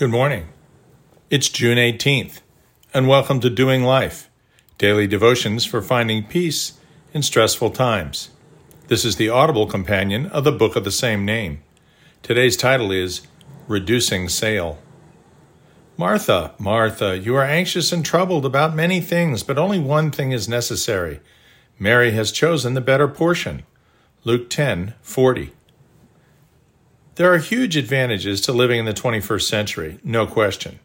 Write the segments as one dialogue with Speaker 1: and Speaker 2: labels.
Speaker 1: Good morning. It's June 18th, and welcome to Doing Life, daily devotions for finding peace in stressful times. This is the audible companion of the book of the same name. Today's title is Reducing Sail. Martha, Martha, you are anxious and troubled about many things, but only one thing is necessary. Mary has chosen the better portion. Luke 10 40. There are huge advantages to living in the 21st century, no question.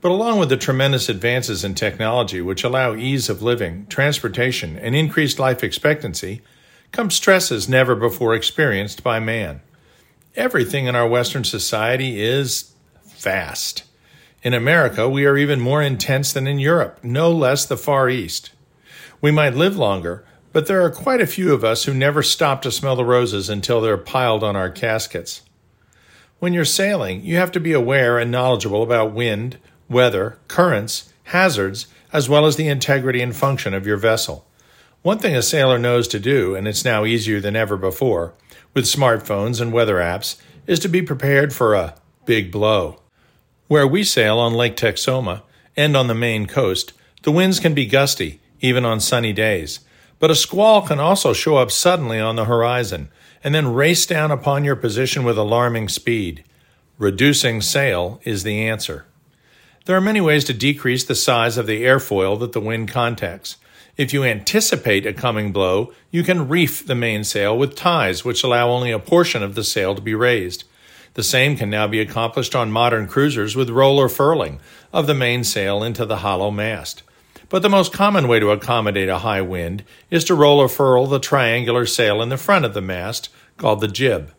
Speaker 1: But along with the tremendous advances in technology which allow ease of living, transportation, and increased life expectancy, come stresses never before experienced by man. Everything in our Western society is fast. In America, we are even more intense than in Europe, no less the Far East. We might live longer, but there are quite a few of us who never stop to smell the roses until they're piled on our caskets. When you're sailing, you have to be aware and knowledgeable about wind, weather, currents, hazards, as well as the integrity and function of your vessel. One thing a sailor knows to do, and it's now easier than ever before, with smartphones and weather apps, is to be prepared for a big blow. Where we sail on Lake Texoma and on the Maine coast, the winds can be gusty, even on sunny days. But a squall can also show up suddenly on the horizon, and then race down upon your position with alarming speed. Reducing sail is the answer. There are many ways to decrease the size of the airfoil that the wind contacts. If you anticipate a coming blow, you can reef the mainsail with ties which allow only a portion of the sail to be raised. The same can now be accomplished on modern cruisers with roller furling of the mainsail into the hollow mast. But the most common way to accommodate a high wind is to roll or furl the triangular sail in the front of the mast, called the jib.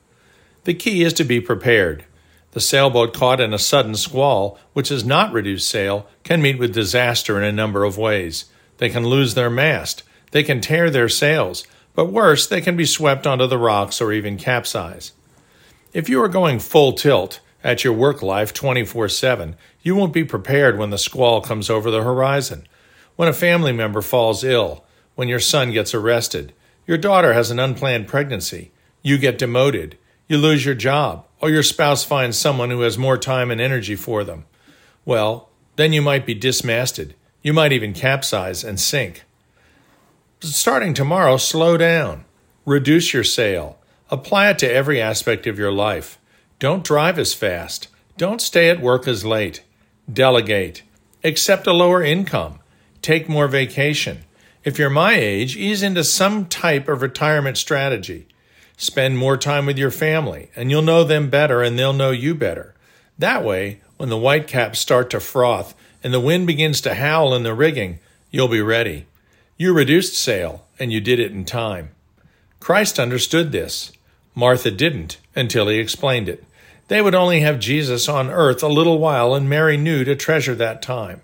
Speaker 1: The key is to be prepared. The sailboat caught in a sudden squall, which has not reduced sail, can meet with disaster in a number of ways. They can lose their mast, they can tear their sails, but worse, they can be swept onto the rocks or even capsize. If you are going full tilt at your work life 24 7, you won't be prepared when the squall comes over the horizon when a family member falls ill, when your son gets arrested, your daughter has an unplanned pregnancy, you get demoted, you lose your job, or your spouse finds someone who has more time and energy for them. Well, then you might be dismasted. You might even capsize and sink. Starting tomorrow, slow down. Reduce your sail. Apply it to every aspect of your life. Don't drive as fast. Don't stay at work as late. Delegate. Accept a lower income take more vacation. If you're my age, ease into some type of retirement strategy. Spend more time with your family, and you'll know them better and they'll know you better. That way, when the whitecaps start to froth and the wind begins to howl in the rigging, you'll be ready. You reduced sail, and you did it in time. Christ understood this. Martha didn't until he explained it. They would only have Jesus on earth a little while, and Mary knew to treasure that time.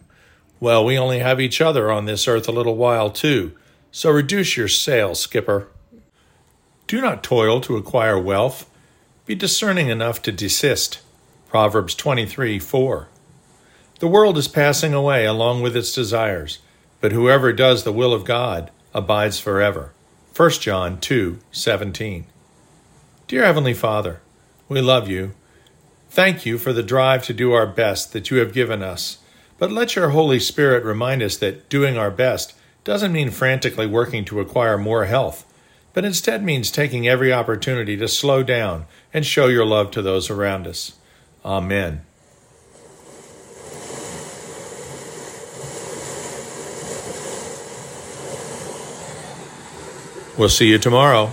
Speaker 1: Well, we only have each other on this earth a little while, too, so reduce your sail, skipper. Do not toil to acquire wealth. Be discerning enough to desist. Proverbs 23 4. The world is passing away along with its desires, but whoever does the will of God abides forever. 1 John 2 17. Dear Heavenly Father, we love you. Thank you for the drive to do our best that you have given us but let your Holy Spirit remind us that doing our best doesn't mean frantically working to acquire more health, but instead means taking every opportunity to slow down and show your love to those around us. Amen. We'll see you tomorrow.